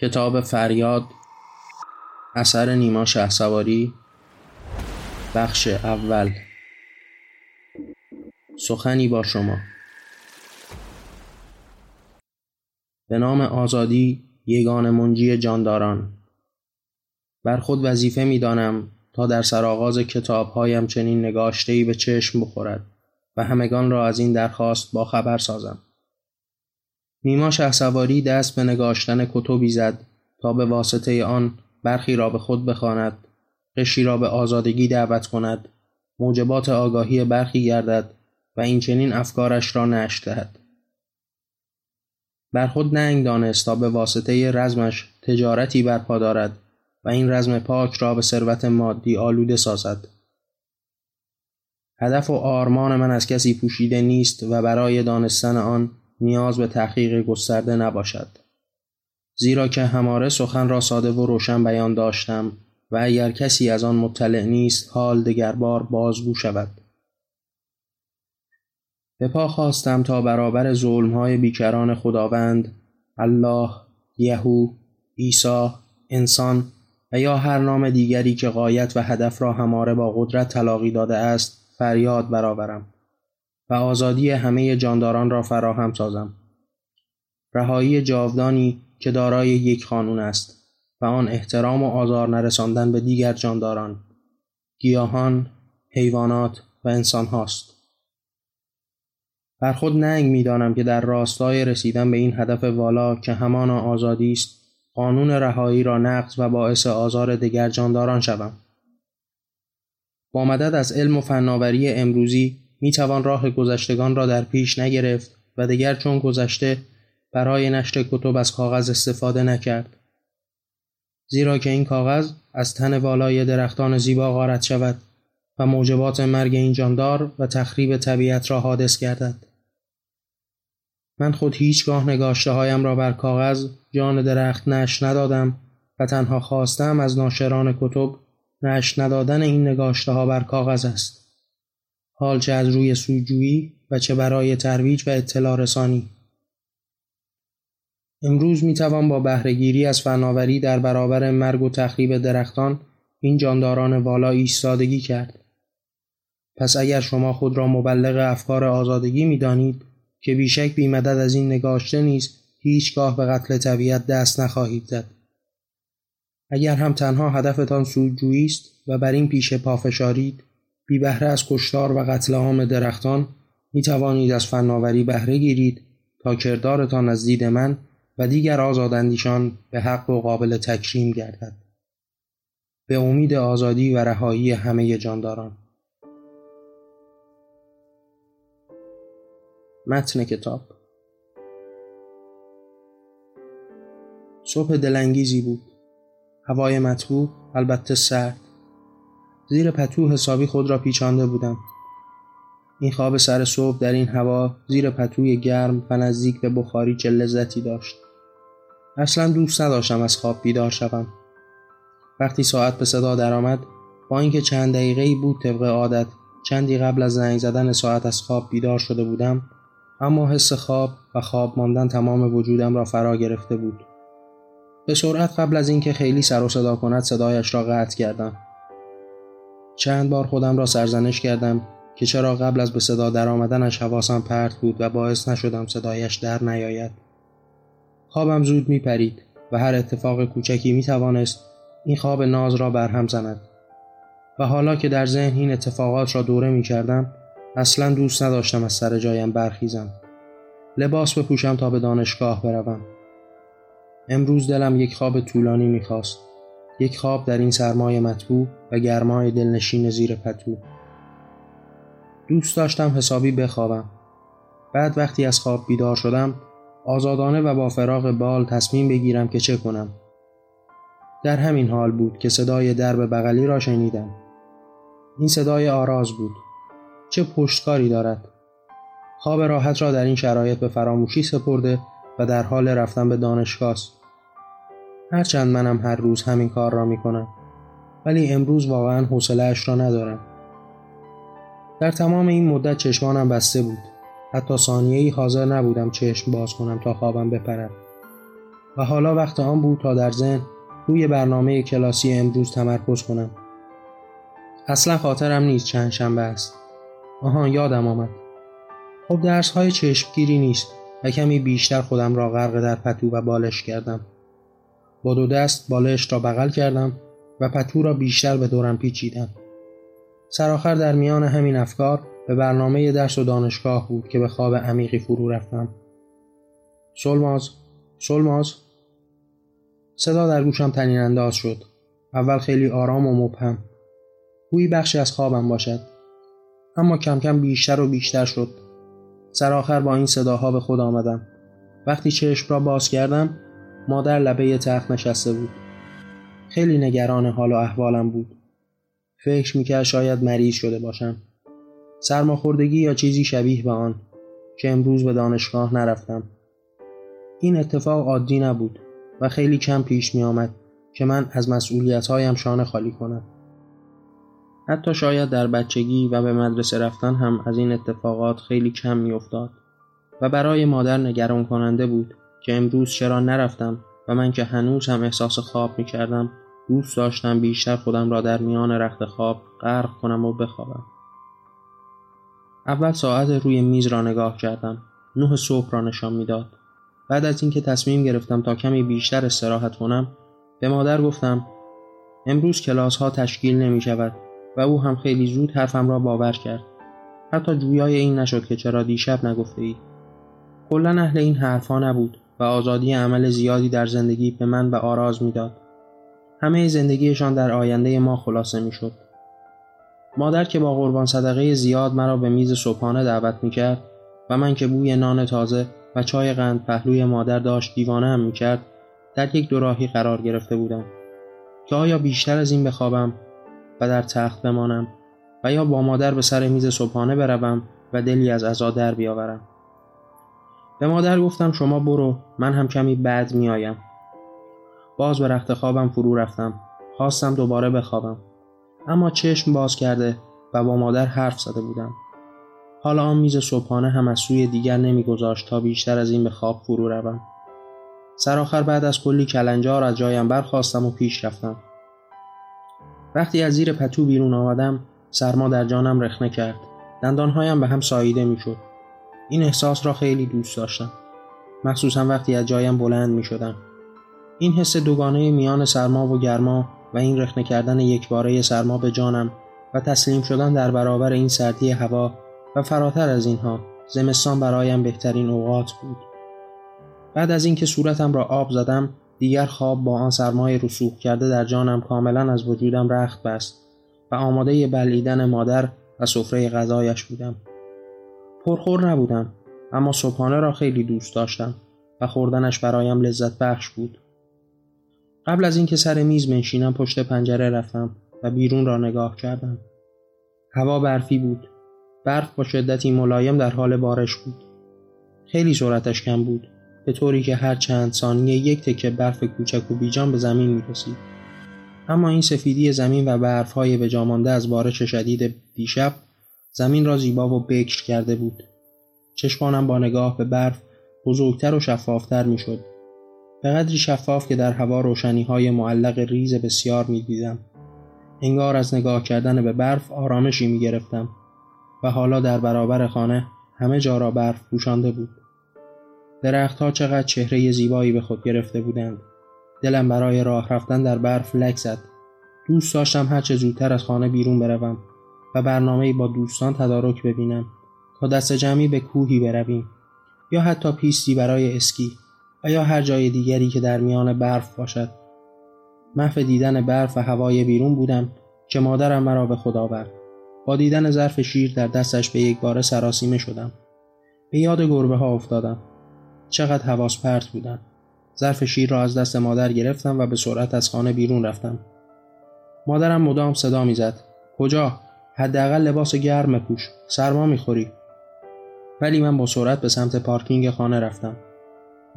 کتاب فریاد اثر نیما شهسواری بخش اول. سخنی با شما. به نام آزادی یگان منجی جانداران. بر خود وظیفه می دانم تا در سرآغاز کتابهایم چنین نگاشتهی به چشم بخورد و همگان را از این درخواست با خبر سازم. نیما سواری دست به نگاشتن کتبی زد تا به واسطه آن برخی را به خود بخواند قشی را به آزادگی دعوت کند موجبات آگاهی برخی گردد و این چنین افکارش را نشت دهد. بر خود ننگ دانست تا به واسطه رزمش تجارتی برپا دارد و این رزم پاک را به ثروت مادی آلوده سازد. هدف و آرمان من از کسی پوشیده نیست و برای دانستن آن نیاز به تحقیق گسترده نباشد. زیرا که هماره سخن را ساده و روشن بیان داشتم و اگر کسی از آن مطلع نیست حال دگربار بازگو شود. به پا خواستم تا برابر ظلمهای بیکران خداوند الله یهو عیسی انسان و یا هر نام دیگری که قایت و هدف را هماره با قدرت تلاقی داده است فریاد برآورم. و آزادی همه جانداران را فراهم سازم. رهایی جاودانی که دارای یک قانون است و آن احترام و آزار نرساندن به دیگر جانداران گیاهان حیوانات و انسان هاست. بر خود ننگ می‌دانم که در راستای رسیدن به این هدف والا که همان آزادی است قانون رهایی را نقض و باعث آزار دیگر جانداران شوم. با مدد از علم و فناوری امروزی می توان راه گذشتگان را در پیش نگرفت و دیگر چون گذشته برای نشر کتب از کاغذ استفاده نکرد. زیرا که این کاغذ از تن والای درختان زیبا غارت شود و موجبات مرگ این جاندار و تخریب طبیعت را حادث گردد. من خود هیچگاه نگاشته هایم را بر کاغذ جان درخت نش ندادم و تنها خواستم از ناشران کتب نش ندادن این نگاشته ها بر کاغذ است. حال چه از روی سوجویی و چه برای ترویج و اطلاع رسانی. امروز می توان با بهرهگیری از فناوری در برابر مرگ و تخریب درختان این جانداران والا ایستادگی کرد. پس اگر شما خود را مبلغ افکار آزادگی می دانید که بیشک بی مدد از این نگاشته نیز هیچگاه به قتل طبیعت دست نخواهید زد. اگر هم تنها هدفتان سودجویی است و بر این پیش پافشارید بی بهره از کشتار و قتل عام درختان می توانید از فناوری بهره گیرید تا کردارتان از دید من و دیگر آزاداندیشان به حق و قابل تکریم گردد. به امید آزادی و رهایی همه جانداران. متن کتاب صبح دلانگیزی بود. هوای مطبوع البته سرد. زیر پتو حسابی خود را پیچانده بودم. این خواب سر صبح در این هوا زیر پتوی گرم و نزدیک به بخاری چه لذتی داشت. اصلا دوست نداشتم از خواب بیدار شوم. وقتی ساعت به صدا درآمد با اینکه چند دقیقه ای بود طبق عادت چندی قبل از زنگ زدن ساعت از خواب بیدار شده بودم اما حس خواب و خواب ماندن تمام وجودم را فرا گرفته بود. به سرعت قبل از اینکه خیلی سر و صدا کند صدایش را قطع کردم. چند بار خودم را سرزنش کردم که چرا قبل از به صدا در آمدنش حواسم پرت بود و باعث نشدم صدایش در نیاید. خوابم زود می پرید و هر اتفاق کوچکی می توانست این خواب ناز را برهم زند. و حالا که در ذهن این اتفاقات را دوره می کردم اصلا دوست نداشتم از سر جایم برخیزم. لباس بپوشم تا به دانشگاه بروم. امروز دلم یک خواب طولانی می‌خواست. یک خواب در این سرمای مطبوع و گرمای دلنشین زیر پتو. دوست داشتم حسابی بخوابم. بعد وقتی از خواب بیدار شدم آزادانه و با فراغ بال تصمیم بگیرم که چه کنم. در همین حال بود که صدای درب بغلی را شنیدم. این صدای آراز بود. چه پشتکاری دارد؟ خواب راحت را در این شرایط به فراموشی سپرده و در حال رفتن به دانشگاه است. هرچند منم هر روز همین کار را می کنم ولی امروز واقعا حوصلهاش را ندارم. در تمام این مدت چشمانم بسته بود. حتی ثانیه ای حاضر نبودم چشم باز کنم تا خوابم بپرد و حالا وقت آن بود تا در ذهن روی برنامه کلاسی امروز تمرکز کنم. اصلا خاطرم نیست چند شنبه است. آها یادم آمد. خب درس های چشمگیری نیست و کمی بیشتر خودم را غرق در پتو و بالش کردم. با دو دست بالش را بغل کردم و پتو را بیشتر به دورم پیچیدم. سرآخر در میان همین افکار به برنامه درس و دانشگاه بود که به خواب عمیقی فرو رفتم. سلماز سلماز؟ صدا در گوشم تنین انداز شد. اول خیلی آرام و مبهم. گویی بخشی از خوابم باشد. اما کم کم بیشتر و بیشتر شد. سرآخر با این صداها به خود آمدم. وقتی چشم را باز کردم مادر لبه تخت نشسته بود. خیلی نگران حال و احوالم بود. فکر می‌کرد شاید مریض شده باشم. سرماخوردگی یا چیزی شبیه به آن که امروز به دانشگاه نرفتم. این اتفاق عادی نبود و خیلی کم پیش می آمد که من از مسئولیت هایم شانه خالی کنم. حتی شاید در بچگی و به مدرسه رفتن هم از این اتفاقات خیلی کم می افتاد و برای مادر نگران کننده بود که امروز چرا نرفتم و من که هنوز هم احساس خواب می کردم دوست داشتم بیشتر خودم را در میان رخت خواب غرق کنم و بخوابم. اول ساعت روی میز را نگاه کردم. نه صبح را نشان می‌داد. بعد از اینکه تصمیم گرفتم تا کمی بیشتر استراحت کنم به مادر گفتم امروز کلاس ها تشکیل نمی شود و او هم خیلی زود حرفم را باور کرد. حتی جویای این نشد که چرا دیشب نگفته ای کلا اهل این حرفها نبود. و آزادی عمل زیادی در زندگی به من و آراز می‌داد. همه زندگیشان در آینده ما خلاصه می‌شد. مادر که با قربان صدقه زیاد مرا به میز صبحانه دعوت می‌کرد و من که بوی نان تازه و چای قند پهلوی مادر داشت دیوانه هم می‌کرد در یک دوراهی قرار گرفته بودم که آیا بیشتر از این بخوابم و در تخت بمانم و یا با مادر به سر میز صبحانه بروم و دلی از عزا در بیاورم. به مادر گفتم شما برو من هم کمی بعد میآیم. باز به رخت خوابم فرو رفتم. خواستم دوباره بخوابم. اما چشم باز کرده و با مادر حرف زده بودم. حالا آن میز صبحانه هم از سوی دیگر نمیگذاشت تا بیشتر از این به خواب فرو روم. سرآخر بعد از کلی کلنجار از جایم برخواستم و پیش رفتم. وقتی از زیر پتو بیرون آمدم سرما در جانم رخنه کرد. دندانهایم به هم ساییده می‌شد. این احساس را خیلی دوست داشتم. مخصوصا وقتی از جایم بلند می شدم. این حس دوگانه میان سرما و گرما و این رخنه کردن یکباره سرما به جانم و تسلیم شدن در برابر این سردی هوا و فراتر از اینها زمستان برایم بهترین اوقات بود. بعد از اینکه صورتم را آب زدم دیگر خواب با آن سرمای رسوخ کرده در جانم کاملا از وجودم رخت بست و آماده بلعیدن مادر و سفره غذایش بودم. پرخور نبودم اما صبحانه را خیلی دوست داشتم و خوردنش برایم لذت بخش بود. قبل از اینکه سر میز منشینم پشت پنجره رفتم و بیرون را نگاه کردم. هوا برفی بود. برف با شدتی ملایم در حال بارش بود. خیلی سرعتش کم بود به طوری که هر چند ثانیه یک تکه برف کوچک و بیجان به زمین می رسید. اما این سفیدی زمین و برف های به از بارش شدید دیشب زمین را زیبا و بکر کرده بود. چشمانم با نگاه به برف بزرگتر و شفافتر می شد. به قدری شفاف که در هوا روشنی های معلق ریز بسیار می دیدم. انگار از نگاه کردن به برف آرامشی می گرفتم و حالا در برابر خانه همه جا را برف پوشانده بود. درختها چقدر چهره زیبایی به خود گرفته بودند. دلم برای راه رفتن در برف لک زد. دوست داشتم هرچه زودتر از خانه بیرون بروم و برنامه با دوستان تدارک ببینم تا دست جمعی به کوهی برویم یا حتی پیستی برای اسکی و یا هر جای دیگری که در میان برف باشد. محو دیدن برف و هوای بیرون بودم که مادرم مرا به خدا آورد. با دیدن ظرف شیر در دستش به یک بار سراسیمه شدم. به یاد گربه ها افتادم. چقدر حواس پرت بودم. ظرف شیر را از دست مادر گرفتم و به سرعت از خانه بیرون رفتم. مادرم مدام صدا می‌زد. کجا؟ حداقل لباس گرم پوش. سرما می‌خوری. ولی من با سرعت به سمت پارکینگ خانه رفتم.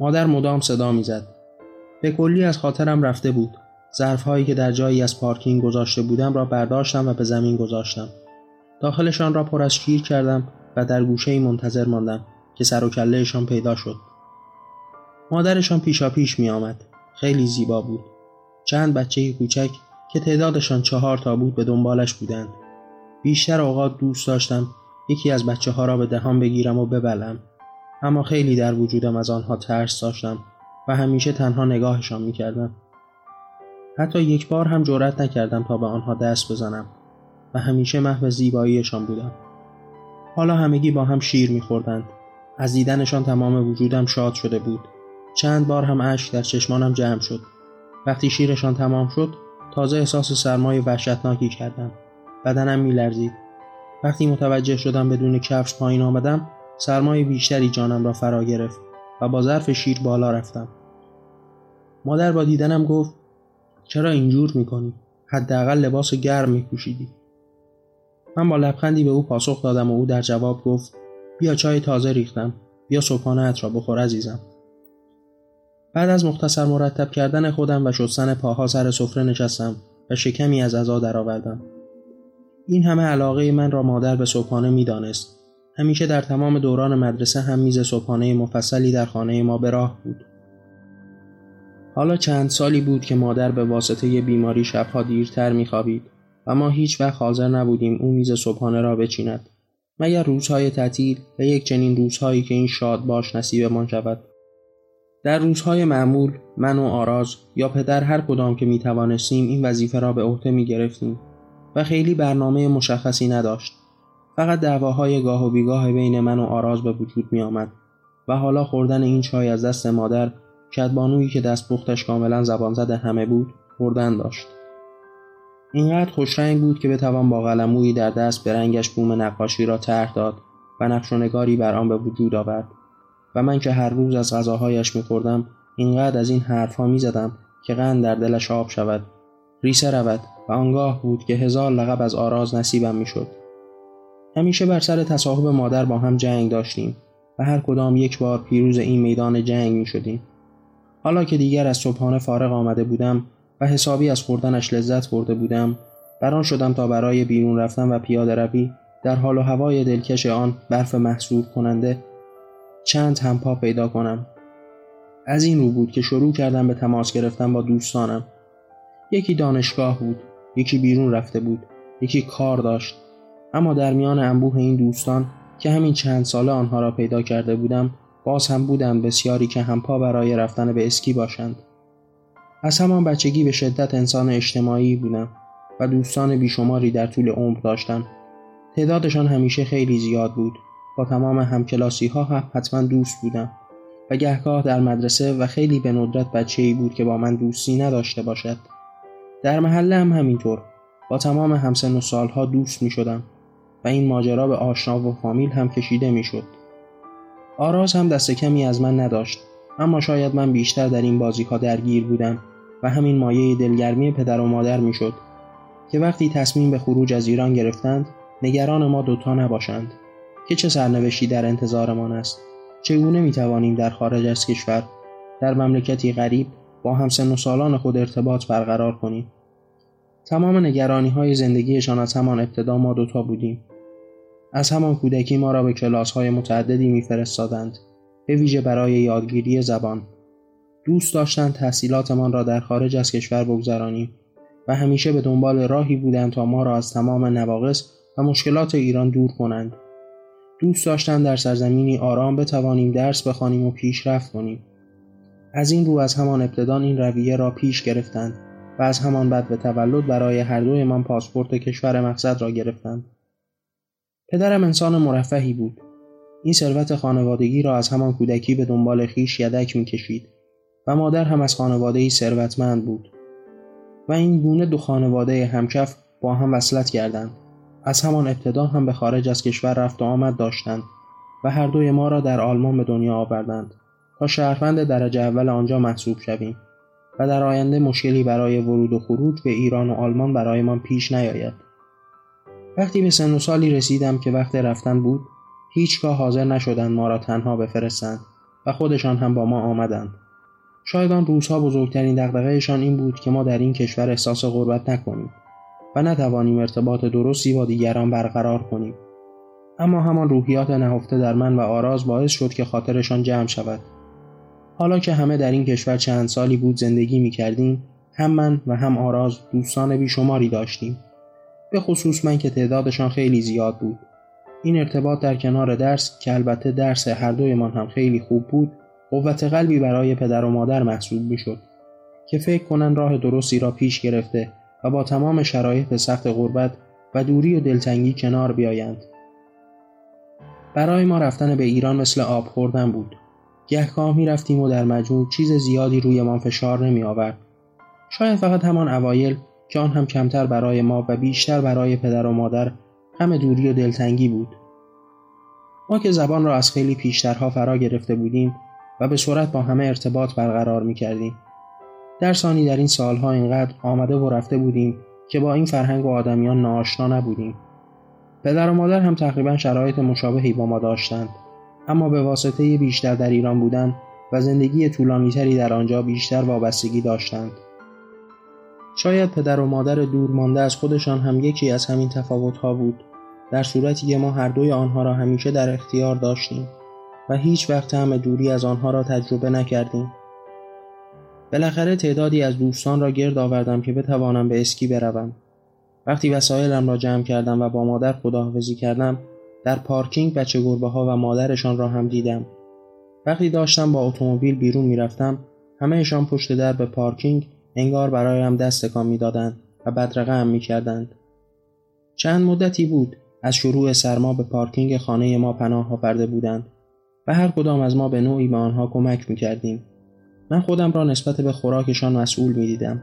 مادر مدام صدا می‌زد. به کلی از خاطرم رفته بود. ظرف هایی که در جایی از پارکینگ گذاشته بودم را برداشتم و به زمین گذاشتم. داخلشان را پر از شیر کردم و در گوشه منتظر ماندم که سر و کلهشان پیدا شد. مادرشان پیشا پیش می آمد. خیلی زیبا بود. چند بچه کوچک که تعدادشان چهار تا بود به دنبالش بودند. بیشتر اوقات دوست داشتم یکی از بچه ها را به دهان بگیرم و ببلم. اما خیلی در وجودم از آنها ترس داشتم و همیشه تنها نگاهشان می کردم. حتی یک بار هم جرأت نکردم تا به آنها دست بزنم و همیشه محو زیباییشان بودم. حالا همگی با هم شیر میخوردند. از دیدنشان تمام وجودم شاد شده بود. چند بار هم اشک در چشمانم جمع شد. وقتی شیرشان تمام شد تازه احساس سرمای وحشتناکی کردم. بدنم میلرزید. وقتی متوجه شدم بدون کفش پایین آمدم سرمای بیشتری جانم را فرا گرفت و با ظرف شیر بالا رفتم. مادر با دیدنم گفت چرا اینجور می‌کنی؟ حداقل لباس گرم میپوشیدی. من با لبخندی به او پاسخ دادم و او در جواب گفت بیا چای تازه ریختم بیا صبحانه را بخور عزیزم بعد از مختصر مرتب کردن خودم و شستن پاها سر سفره نشستم و شکمی از عزا درآوردم این همه علاقه من را مادر به صبحانه می‌دانست. همیشه در تمام دوران مدرسه هم میز صبحانه مفصلی در خانه ما به راه بود. حالا چند سالی بود که مادر به واسطه بیماری شبها دیرتر میخوابید و ما هیچ وقت حاضر نبودیم او میز صبحانه را بچیند. مگر روزهای تعطیل و یک چنین روزهایی که این شاد باش نصیبمان شود؟ در روزهای معمول من و آراز یا پدر هر کدام که می توانستیم این وظیفه را به عهده می گرفتیم و خیلی برنامه مشخصی نداشت. فقط دعواهای گاه و بیگاه بین من و آراز به وجود می آمد و حالا خوردن این چای از دست مادر کدبانویی که دست بختش کاملا زبان زده همه بود خوردن داشت. اینقدر خوشرنگ بود که بتوان با قلمویی در دست به رنگش بوم نقاشی را طرح داد و نقش و نگاری بر آن به وجود آورد. و من که هر روز از غذاهایش میخوردم اینقدر از این حرفها می‌زدم که قند در دلش آب شود ریسه رود و آنگاه بود که هزار لقب از آراز نصیبم می‌شد. همیشه بر سر تصاحب مادر با هم جنگ داشتیم و هر کدام یک بار پیروز این میدان جنگ می شدیم. حالا که دیگر از صبحانه فارغ آمده بودم و حسابی از خوردنش لذت برده بودم بران شدم تا برای بیرون رفتن و پیاده روی در حال و هوای دلکش آن برف محصول کننده چند همپا پیدا کنم. از این رو بود که شروع کردم به تماس گرفتن با دوستانم. یکی دانشگاه بود. یکی بیرون رفته بود یکی کار داشت. اما در میان انبوه این دوستان که همین چند ساله آنها را پیدا کرده بودم باز هم بودند بسیاری که همپا برای رفتن به اسکی باشند. از همان بچگی به شدت انسان اجتماعی بودم و دوستان بیشماری در طول عمر داشتم تعدادشان همیشه خیلی زیاد بود. با تمام همکلاسی ها حتما دوست بودم. و گهگاه در مدرسه و خیلی به ندرت بچه ای بود که با من دوستی نداشته باشد. در محله هم همینطور با تمام همسن و سالها دوست می شدم و این ماجرا به آشنا و فامیل هم کشیده می شد. آراز هم دست کمی از من نداشت اما شاید من بیشتر در این بازی ها درگیر بودم و همین مایه دلگرمی پدر و مادر می‌شد که وقتی تصمیم به خروج از ایران گرفتند نگران ما دوتا نباشند که چه سرنوشتی در انتظارمان است چگونه می توانیم در خارج از کشور در مملکتی غریب با همسن و سالان خود ارتباط برقرار کنیم. تمام نگرانی های زندگیشان از همان ابتدا ما دوتا بودیم. از همان کودکی ما را به کلاس های متعددی میفرستادند به ویژه برای یادگیری زبان. دوست داشتند تحصیلاتمان را در خارج از کشور بگذرانیم و همیشه به دنبال راهی بودند تا ما را از تمام نواقص و مشکلات ایران دور کنند. دوست داشتند در سرزمینی آرام بتوانیم درس بخوانیم و پیشرفت کنیم. از این رو از همان ابتدان این رویه را پیش گرفتند و از همان بعد به تولد برای هر دویمان پاسپورت کشور مقصد را گرفتند. پدرم انسان مرفهی بود. این ثروت خانوادگی را از همان کودکی به دنبال خیش یدک می‌کشید و مادر هم از خانواده ثروتمند بود. و این گونه دو خانواده همکف با هم وصلت کردند. از همان ابتدا هم به خارج از کشور رفت و آمد داشتند و هر دوی ما را در آلمان به دنیا آوردند. شهروند درجه اول آنجا محسوب شویم و در آینده مشکلی برای ورود و خروج به ایران و آلمان برایمان پیش نیاید. وقتی به سن و سالی رسیدم که وقت رفتن بود هیچگاه حاضر نشدند ما را تنها بفرستند و خودشان هم با ما آمدند. شاید آن روزها بزرگترین دغدغهشان این بود که ما در این کشور احساس غربت نکنیم و نتوانیم ارتباط درستی با دیگران برقرار کنیم. اما همان روحیات نهفته در من و آراز باعث شد که خاطرشان جمع شود. حالا که همه در این کشور چند سالی بود زندگی می کردیم هم من و هم آراز دوستان بیشماری داشتیم به خصوص من که تعدادشان خیلی زیاد بود این ارتباط در کنار درس که البته درس هر دویمان هم خیلی خوب بود قوت قلبی برای پدر و مادر محسوب می شد که فکر کنند راه درستی را پیش گرفته و با تمام شرایط سخت غربت و دوری و دلتنگی کنار بیایند. برای ما رفتن به ایران مثل آب خوردن بود. گهگاه می رفتیم و در مجموع چیز زیادی روی ما فشار نمی آورد. شاید فقط همان اوایل آن هم کمتر برای ما و بیشتر برای پدر و مادر همه دوری و دلتنگی بود. ما که زبان را از خیلی پیشترها فرا گرفته بودیم و به صورت با همه ارتباط برقرار می کردیم. در ثانی در این سالها اینقدر آمده و رفته بودیم که با این فرهنگ و آدمیان ناآشنا نبودیم. پدر و مادر هم تقریبا شرایط مشابهی با ما داشتند اما به واسطه بیشتر در ایران بودن و زندگی طولانیتری در آنجا بیشتر وابستگی داشتند. شاید پدر و مادر دور مانده از خودشان هم یکی از همین تفاوتها بود در صورتی که ما هر دوی آنها را همیشه در اختیار داشتیم و هیچ وقت هم دوری از آنها را تجربه نکردیم. بالاخره تعدادی از دوستان را گرد آوردم که بتوانم به اسکی بروم. وقتی وسایلم را جمع کردم و با مادر خداحافظی کردم در پارکینگ بچه گربه ها و مادرشان را هم دیدم. وقتی داشتم با اتومبیل بیرون می‌رفتم همهشان پشت در به پارکینگ انگار برایم دست تکان می‌دادند و بدرقه هم می‌کردند. چند مدتی بود از شروع سرما به پارکینگ خانه ما پناه آورده بودند و هر کدام از ما به نوعی به آنها کمک می‌کردیم. من خودم را نسبت به خوراکشان مسئول می دیدم.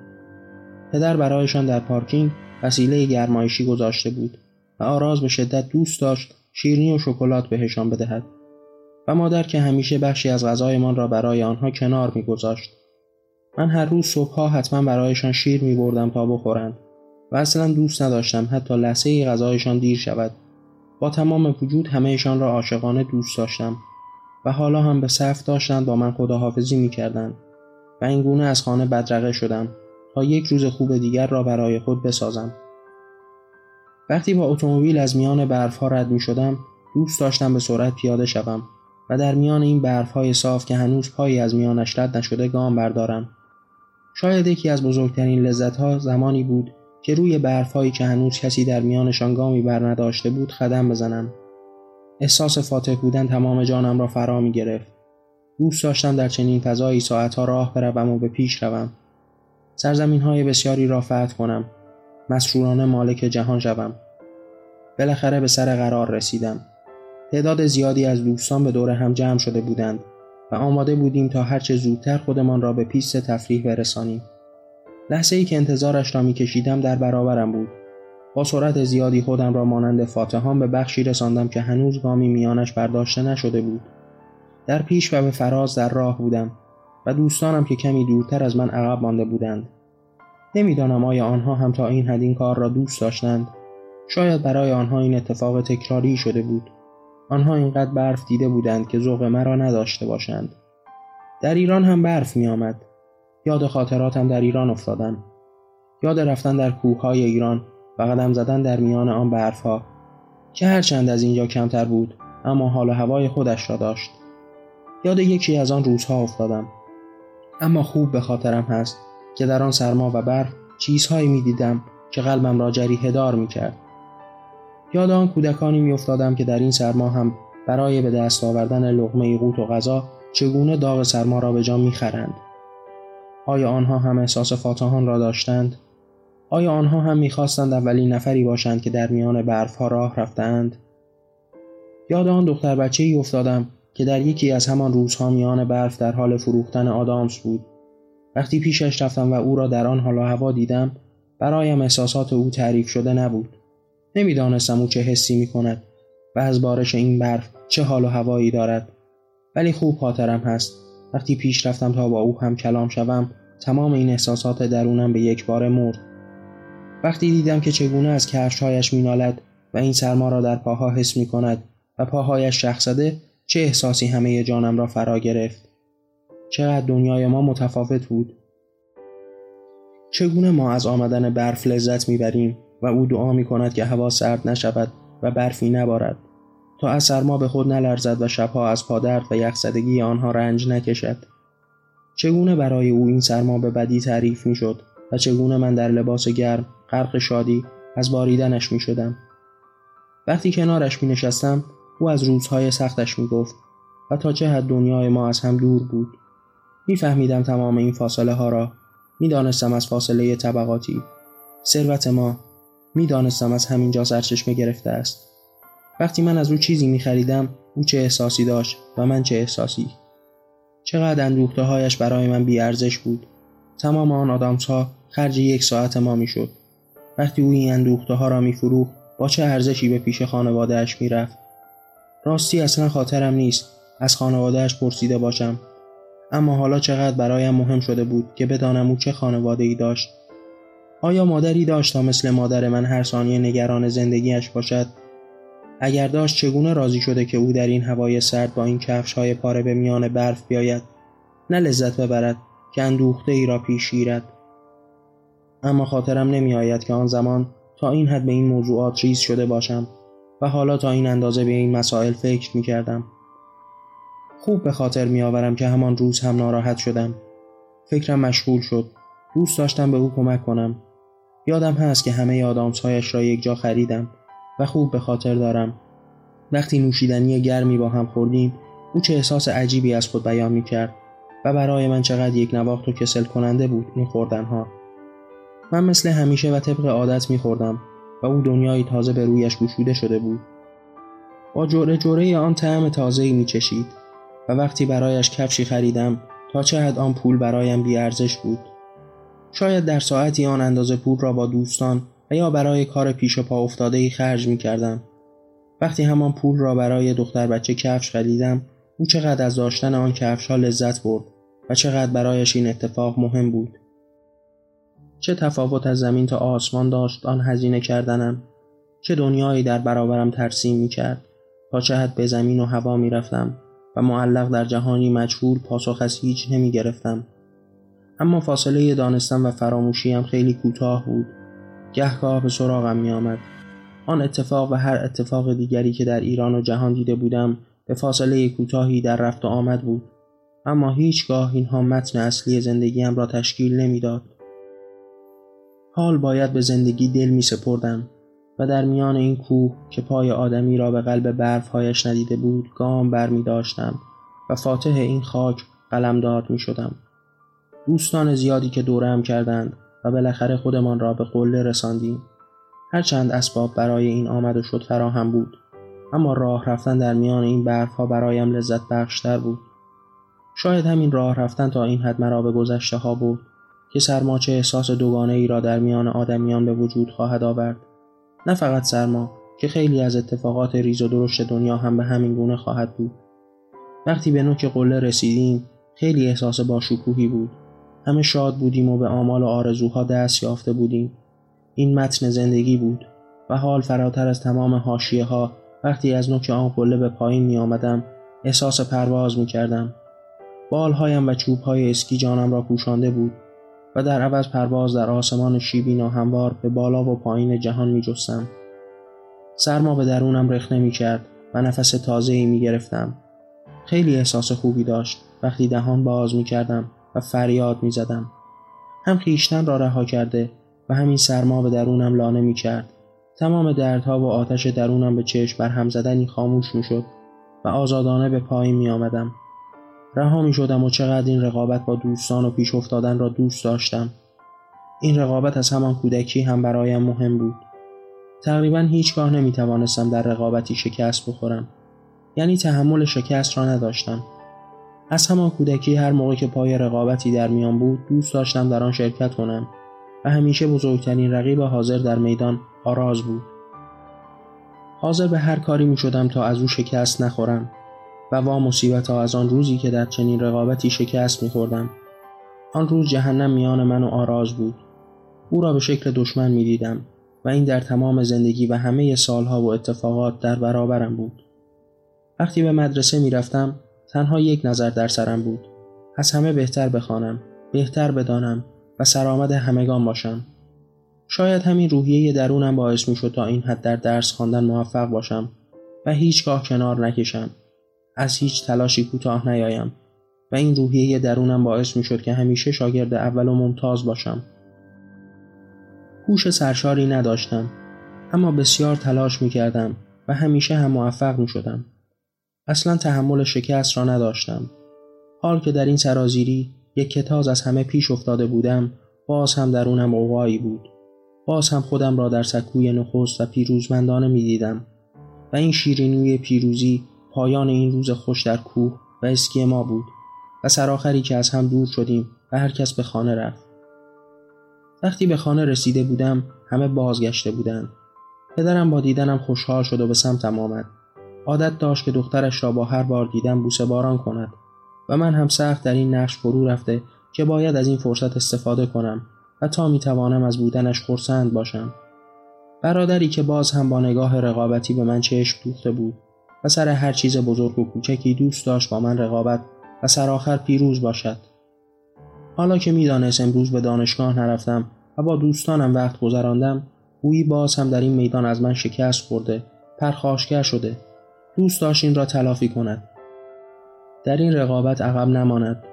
پدر برایشان در پارکینگ وسیله گرمایشی گذاشته بود و آراز به شدت دوست داشت شیرنی و شکلات بهشان بدهد. و مادر که همیشه بخشی از غذایمان را برای آنها کنار میگذاشت. من هر روز صبحها حتما برایشان شیر می بردم تا بخورند. و اصلا دوست نداشتم حتی لحظه غذایشان دیر شود. با تمام وجود همهشان را عاشقانه دوست داشتم. و حالا هم به صف داشتند با من خداحافظی می کردن و این گونه از خانه بدرقه شدم تا یک روز خوب دیگر را برای خود بسازم. وقتی با اتومبیل از میان برف ها رد می شدم دوست داشتم به سرعت پیاده شوم و در میان این برف های صاف که هنوز پایی از میانش رد نشده گام بردارم. شاید یکی از بزرگترین لذت ها زمانی بود که روی برف هایی که هنوز کسی در میانشان گامی بر نداشته بود خدم بزنم. احساس فاتح بودن تمام جانم را فرا می گرفت. دوست داشتم در چنین فضایی ساعتها راه بروم و به پیش روم. سرزمین های بسیاری را فتح کنم. مسرورانه مالک جهان شوم. بالاخره به سر قرار رسیدم. تعداد زیادی از دوستان به دور هم جمع شده بودند و آماده بودیم تا هرچه زودتر خودمان را به پیست تفریح برسانیم. لحظه ای که انتظارش را میکشیدم در برابرم بود با سرعت زیادی خودم را مانند فاتحان به بخشی رساندم که هنوز گامی میانش برداشته نشده بود در پیش و به فراز در راه بودم و دوستانم که کمی دورتر از من عقب مانده بودند نمی‌دانم آیا آنها هم تا این حد این کار را دوست داشتند. شاید برای آنها این اتفاق تکراری شده بود. آنها اینقدر برف دیده بودند که ذوق مرا نداشته باشند. در ایران هم برف می آمد. یاد خاطراتم در ایران افتادم. یاد رفتن در کوههای ایران و قدم زدن در میان آن برفها. که هرچند از اینجا کمتر بود اما حال و هوای خودش را داشت. یاد یکی از آن روزها افتادم. اما خوب به خاطرم هست. که در آن سرما و برف چیزهایی می دیدم که قلبم را جریه دار می کرد. یاد آن کودکانی می افتادم که در این سرما هم برای به دست آوردن لغمه قوت و غذا چگونه داغ سرما را به جا می خرند. آیا آنها هم احساس فاتحان را داشتند؟ آیا آنها هم می‌خواستند اولین نفری باشند که در میان برفها راه رفتند؟ یاد آن دختر بچه ای افتادم که در یکی از همان روزها میان برف در حال فروختن آدامس بود. وقتی پیشش رفتم و او را در آن حال و هوا دیدم برایم احساسات او تعریف شده نبود. نمی‌دانستم او چه حسی می کند و از بارش این برف چه حال و هوایی دارد. ولی خوب خاطرم هست وقتی پیش رفتم تا با او هم کلام شوم تمام این احساسات درونم به یک بار مرد. وقتی دیدم که چگونه از کفشهایش مینالد و این سرما را در پاها حس می کند و پاهایش شخ زده چه احساسی همه جانم را فرا گرفت چقدر دنیای ما متفاوت بود چگونه ما از آمدن برف لذت می‌بریم و او دعا می کند که هوا سرد نشود و برفی نبارد تا از سرما به خود نلرزد و شبها از پادرد و یخزدگی آنها رنج نکشد چگونه برای او این سرما به بدی تعریف می شد و چگونه من در لباس گرم غرق شادی از باریدنش می شدم. وقتی کنارش می نشستم او از روزهای سختش می گفت و تا چه حد دنیای ما از هم دور بود. میفهمیدم تمام این فاصله ها را می‌دانستم از فاصله طبقاتی. ثروت ما می‌دانستم از همینجا سرچشمه گرفته است. وقتی من از او چیزی می خریدم او چه احساسی داشت و من چه احساسی؟ چقدر اندوخته هایش برای من بیارزش بود. تمام آن آدامس ها خرج یک ساعت ما می‌شد. وقتی او این اندوخته ها را میفروخت با چه ارزشی به پیش خانوادهش می‌رفت؟ راستی اصلا خاطرم نیست. از خانوادهش پرسیده باشم. اما حالا چقدر برایم مهم شده بود که بدانم او چه خانواده ای داشت. آیا مادری داشت تا مثل مادر من هر ثانیه نگران زندگیش باشد؟ اگر داشت چگونه راضی شده که او در این هوای سرد با این کفش های پاره به میان برف بیاید؟ نه لذت ببرد که اندوخته ای را پیش گیرد. اما خاطرم نمی آید که آن زمان تا این حد به این موضوعات ریز شده باشم و حالا تا این اندازه به این مسائل فکر می کردم. خوب به خاطر می آورم که همان روز هم ناراحت شدم. فکرم مشغول شد. دوست داشتم به او کمک کنم. یادم هست که همه آدامسهایش را یک جا خریدم و خوب به خاطر دارم. وقتی نوشیدنی گرمی با هم خوردیم او چه احساس عجیبی از خود بیان می کرد و برای من چقدر یک نواخت و کسل کننده بود این خوردنها. من مثل همیشه و طبق عادت می خوردم و او دنیایی تازه به رویش گشوده شده بود. با جوره جوره آن طعم تازه‌ای می چشید و وقتی برایش کفشی خریدم تا چه حد آن پول برایم بیارزش بود. شاید در ساعتی آن اندازه پول را با دوستان و یا برای کار پیش پا افتاده ای خرج می کردم. وقتی همان پول را برای دختر بچه کفش خریدم او چقدر از داشتن آن کفش ها لذت برد و چقدر برایش این اتفاق مهم بود. چه تفاوت از زمین تا آسمان داشت آن هزینه کردنم چه دنیایی در برابرم ترسیم می کرد تا چه حد به زمین و هوا می رفتم و معلق در جهانی مجهول پاسخ از هیچ نمی گرفتم. اما فاصله دانستم و فراموشیم خیلی کوتاه بود گهگاه به سراغم می آمد. آن اتفاق و هر اتفاق دیگری که در ایران و جهان دیده بودم به فاصله کوتاهی در رفت و آمد بود اما هیچگاه اینها متن اصلی زندگیم را تشکیل نمی‌داد. حال باید به زندگی دل می سپردم و در میان این کوه که پای آدمی را به قلب برفهایش ندیده بود گام بر می داشتم و فاتح این خاک قلمداد می شدم. دوستان زیادی که دورم کردند و بالاخره خودمان را به قله رساندیم. هرچند اسباب برای این آمد و شد فراهم بود اما راه رفتن در میان این برف ها برایم لذت بخشتر بود. شاید همین راه رفتن تا این حد مرا به گذشته ها بود که سرما چه احساس دوگانه ای را در میان آدمیان به وجود خواهد آورد نه فقط سرما که خیلی از اتفاقات ریز و درشت دنیا هم به همین گونه خواهد بود. وقتی به نوک قله رسیدیم خیلی احساس باشکوهی بود. همه شاد بودیم و به آمال و آرزوها دست یافته بودیم. این متن زندگی بود و حال فراتر از تمام حاشیه ها وقتی از نوک آن قله به پایین می آمدم احساس پرواز می کردم بالهایم و چوبهای اسکی جانم را پوشانده بود. و در عوض پرواز در آسمان شیبی ناهموار به بالا و پایین جهان می جستم. سرما به درونم رخنه می کرد و نفس تازه ای می گرفتم. خیلی احساس خوبی داشت وقتی دهان باز می کردم و فریاد می زدم. هم خیشتن را رها کرده و همین سرما به درونم لانه می کرد. تمام دردها و آتش درونم به چشم بر هم زدنی خاموش می شد و آزادانه به پایین می آمدم. رها می شدم و چقدر این رقابت با دوستان و پیش افتادن را دوست داشتم. این رقابت از همان کودکی هم برایم مهم بود. تقریبا هیچگاه نمی توانستم در رقابتی شکست بخورم. یعنی تحمل شکست را نداشتم. از همان کودکی هر موقع که پای رقابتی در میان بود دوست داشتم در آن شرکت کنم و همیشه بزرگترین رقیب حاضر در میدان آراز بود. حاضر به هر کاری می شدم تا از او شکست نخورم و وا مصیبت ها از آن روزی که در چنین رقابتی شکست میخوردم. آن روز جهنم میان من و آراز بود. او را به شکل دشمن می‌دیدم و این در تمام زندگی و همه سالها و اتفاقات در برابرم بود. وقتی به مدرسه می‌رفتم تنها یک نظر در سرم بود. از همه بهتر بخوانم بهتر بدانم و سرآمد همگان باشم. شاید همین روحیه درونم باعث می‌شد تا این حد در درس خواندن موفق باشم و هیچگاه کنار نکشم. از هیچ تلاشی کوتاه نیایم و این روحیه درونم باعث می شد که همیشه شاگرد اول و ممتاز باشم. هوش سرشاری نداشتم اما بسیار تلاش می کردم و همیشه هم موفق می شدم. اصلا تحمل شکست را نداشتم. حال که در این سرازیری یک کتاز از همه پیش افتاده بودم باز هم درونم اوقایی بود. باز هم خودم را در سکوی نخست و پیروزمندانه می دیدم و این شیرینوی پیروزی پایان این روز خوش در کوه و اسکی ما بود و سرآخری که از هم دور شدیم و هر کس به خانه رفت. وقتی به خانه رسیده بودم همه بازگشته بودند. پدرم با دیدنم خوشحال شد و به سمتم آمد. عادت داشت که دخترش را با هر بار دیدن بوسه باران کند و من هم سخت در این نقش فرو رفته که باید از این فرصت استفاده کنم و تا می توانم از بودنش خرسند باشم. برادری که باز هم با نگاه رقابتی به من چشم دوخته بود سر هر چیز بزرگ و کوچکی دوست داشت با من رقابت و سرآخر پیروز باشد. حالا که می‌دانست امروز به دانشگاه نرفتم و با دوستانم وقت گذراندم گویی باز هم در این میدان از من شکست خورده پرخاشگر شده. دوست داشت این را تلافی کند. در این رقابت عقب نماند.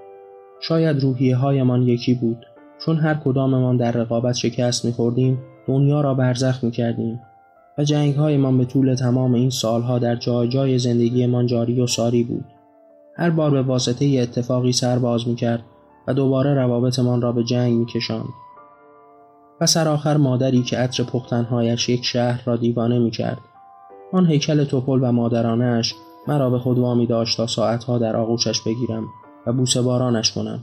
شاید روحیه هایمان یکی بود. چون هر کداممان در رقابت شکست میخوردیم دنیا را برزخ می‌کردیم. و هایمان به طول تمام این سالها در جای جای زندگیمان جاری و ساری بود. هر بار به واسطه اتفاقی سر باز می‌کرد و دوباره روابطمان را به جنگ میکشاند. و سرآخر مادری که عطر پختنهایش یک شهر را دیوانه می‌کرد. آن هیکل توپل و مادرانش مرا به خود وامی داشت تا ساعتها در آغوشش بگیرم و بوسه بارانش کنم.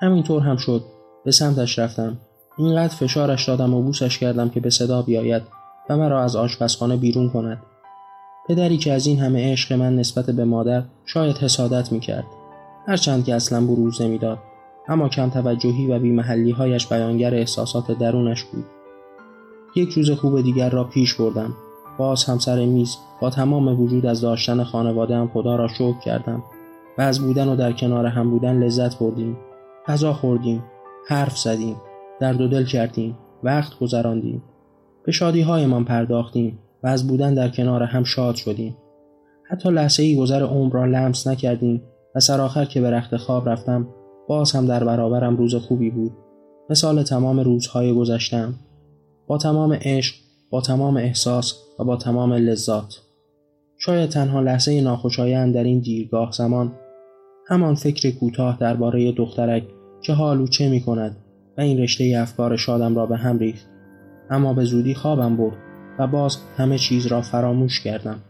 همینطور هم شد. به سمتش رفتم. اینقدر فشارش دادم و بوسش کردم که به صدا بیاید و مرا از آشپزخانه بیرون کند. پدری که از این همه عشق من نسبت به مادر شاید حسادت می‌کرد. هرچند که اصلا بروز نمی‌داد اما کم توجهی و بیمحلی هایش بیانگر احساسات درونش بود. یک روز خوب دیگر را پیش بردم. باز هم سر میز با تمام وجود از داشتن خانواده هم خدا را شکر کردم و از بودن و در کنار هم بودن لذت بردیم. غذا خوردیم حرف زدیم درد و دل کردیم وقت گذراندیم. به شادی هایمان پرداختیم و از بودن در کنار هم شاد شدیم. حتی لحظه ای گذر عمر را لمس نکردیم و سرآخر که به رخت خواب رفتم باز هم در برابرم روز خوبی بود. مثال تمام روزهای گذشتم با تمام عشق با تمام احساس و با تمام لذات. شاید تنها لحظه ناخوشایند در این دیرگاه زمان همان فکر کوتاه درباره دخترک که حالو چه می کند و این رشته افکار شادم را به هم ریخت. اما به زودی خوابم برد و باز همه چیز را فراموش کردم.